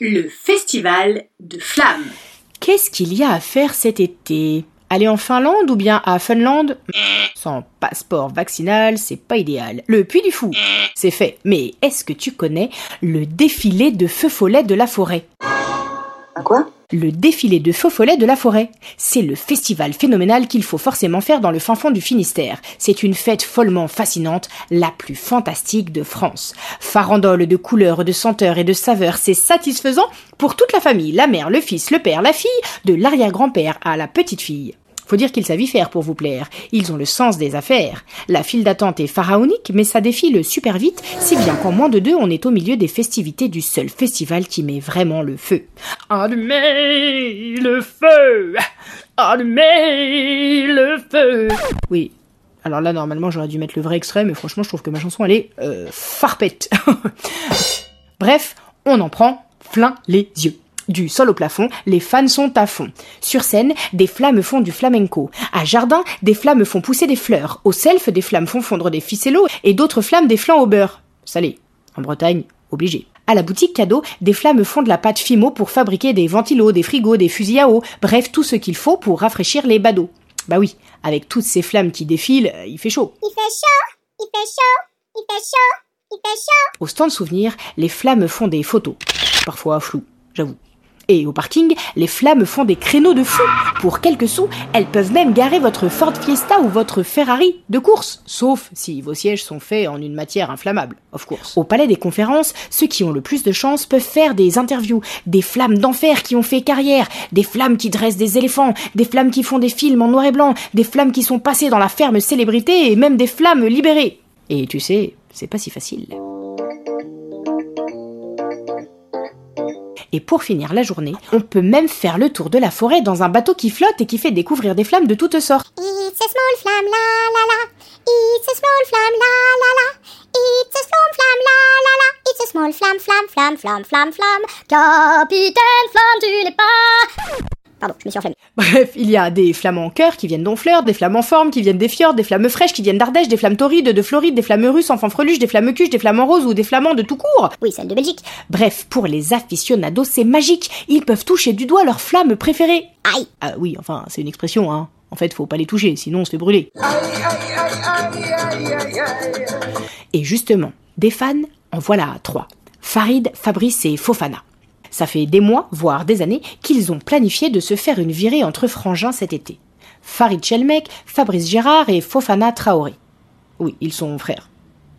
Le festival de flammes. Qu'est-ce qu'il y a à faire cet été? Aller en Finlande ou bien à Funland Sans passeport vaccinal, c'est pas idéal. Le Puy du Fou, c'est fait. Mais est-ce que tu connais le défilé de feu follet de la forêt? Un quoi? Le défilé de feu follet de la forêt. C'est le festival phénoménal qu'il faut forcément faire dans le fin fond du Finistère. C'est une fête follement fascinante, la plus fantastique de France. Farandole de couleurs, de senteurs et de saveurs, c'est satisfaisant pour toute la famille, la mère, le fils, le père, la fille, de l'arrière-grand-père à la petite fille. Faut dire qu'ils savent y faire pour vous plaire. Ils ont le sens des affaires. La file d'attente est pharaonique, mais ça défile super vite, si bien qu'en moins de deux, on est au milieu des festivités du seul festival qui met vraiment le feu. Allumez le feu Allumez le feu Oui. Alors là, normalement, j'aurais dû mettre le vrai extrait, mais franchement, je trouve que ma chanson, elle est euh, farpette. Bref, on en prend plein les yeux. Du sol au plafond, les fans sont à fond. Sur scène, des flammes font du flamenco. À Jardin, des flammes font pousser des fleurs. Au self, des flammes font fondre des ficellos et d'autres flammes des flancs au beurre. Salé. En Bretagne, obligé. À la boutique cadeau, des flammes font de la pâte Fimo pour fabriquer des ventilos, des frigos, des fusils à eau, bref, tout ce qu'il faut pour rafraîchir les badauds. Bah oui, avec toutes ces flammes qui défilent, euh, il fait chaud. Il fait chaud, il fait chaud, il fait chaud, il fait chaud. Au stand souvenir, les flammes font des photos. Parfois floues, j'avoue. Et au parking, les flammes font des créneaux de fou. Pour quelques sous, elles peuvent même garer votre Ford Fiesta ou votre Ferrari de course. Sauf si vos sièges sont faits en une matière inflammable, of course. Au palais des conférences, ceux qui ont le plus de chance peuvent faire des interviews, des flammes d'enfer qui ont fait carrière, des flammes qui dressent des éléphants, des flammes qui font des films en noir et blanc, des flammes qui sont passées dans la ferme célébrité et même des flammes libérées. Et tu sais, c'est pas si facile. Et pour finir la journée, on peut même faire le tour de la forêt dans un bateau qui flotte et qui fait découvrir des flammes de toutes sortes. It's a small flamme, la la la. It's a small flamme, la la la. It's a small flamme, la la la. It's a small flamme, flamme, flamme, flamme, flamme, flamme. Capitaine Flamme, tu n'es pas. Pardon, je me suis enflammée. Bref, il y a des flammes en cœur qui viennent d'Honfleur, des flammes en forme qui viennent des fjords, des flammes fraîches qui viennent d'Ardèche, des flammes torrides de Floride, des flammes russes en fanfreluche, des flammes cuches, des flammes en rose ou des flamands de tout court. Oui, celle de Belgique. Bref, pour les aficionados, c'est magique. Ils peuvent toucher du doigt leur flamme préférée. Aïe. Ah oui, enfin, c'est une expression, hein. En fait, faut pas les toucher, sinon on se fait brûler. Et justement, des fans, en voilà trois. Farid, Fabrice et Fofana. Ça fait des mois, voire des années, qu'ils ont planifié de se faire une virée entre frangins cet été. Farid Chelmek, Fabrice Gérard et Fofana Traoré. Oui, ils sont frères.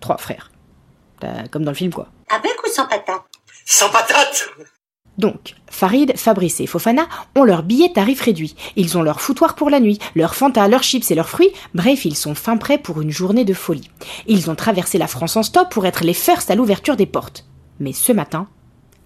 Trois frères. Euh, Comme dans le film, quoi. Avec ou sans patate? Sans patate Donc, Farid, Fabrice et Fofana ont leur billet tarif réduit. Ils ont leur foutoir pour la nuit, leur Fanta, leurs chips et leurs fruits. Bref, ils sont fin prêts pour une journée de folie. Ils ont traversé la France en stop pour être les first à l'ouverture des portes. Mais ce matin,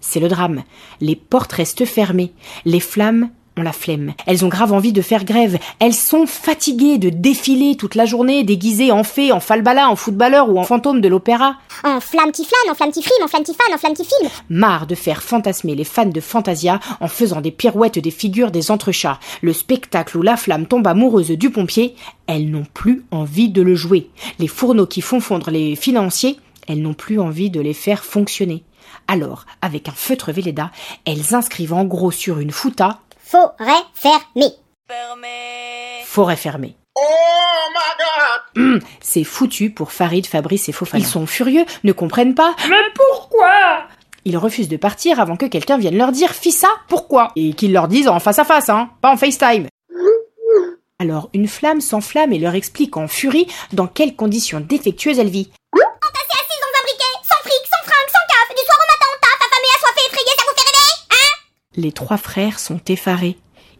c'est le drame. Les portes restent fermées. Les flammes ont la flemme. Elles ont grave envie de faire grève. Elles sont fatiguées de défiler toute la journée déguisées en fées, en falbala, en footballeur ou en fantôme de l'opéra. En flamme qui flâne, en flamme qui frime, en flamme qui fan, en flamme qui filme. Marre de faire fantasmer les fans de Fantasia en faisant des pirouettes des figures des entrechats. Le spectacle où la flamme tombe amoureuse du pompier, elles n'ont plus envie de le jouer. Les fourneaux qui font fondre les financiers, elles n'ont plus envie de les faire fonctionner. Alors, avec un feutre Velleda, elles inscrivent en gros sur une fouta Forêt fermée. forêt fermée. Oh my god C'est foutu pour Farid, Fabrice et Fofana. Ils sont furieux, ne comprennent pas. Mais pourquoi? Ils refusent de partir avant que quelqu'un vienne leur dire Fissa, pourquoi? Et qu'ils leur disent en face à face, hein, pas en FaceTime. Alors une flamme s'enflamme et leur explique en furie dans quelles conditions défectueuses elle vit. Les trois frères sont effarés.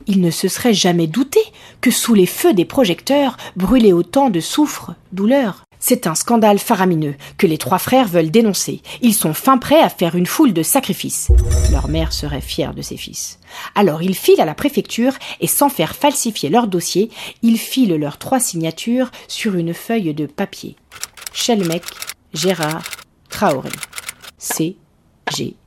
Ils ne se seraient jamais doutés que sous les feux des projecteurs brûlait autant de soufre, douleur. C'est un scandale faramineux que les trois frères veulent dénoncer. Ils sont fin prêts à faire une foule de sacrifices. Leur mère serait fière de ses fils. Alors ils filent à la préfecture et sans faire falsifier leur dossier, ils filent leurs trois signatures sur une feuille de papier. Chelmec, Gérard, Traoré. C, G.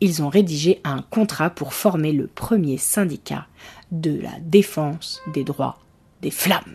Ils ont rédigé un contrat pour former le premier syndicat de la défense des droits des flammes.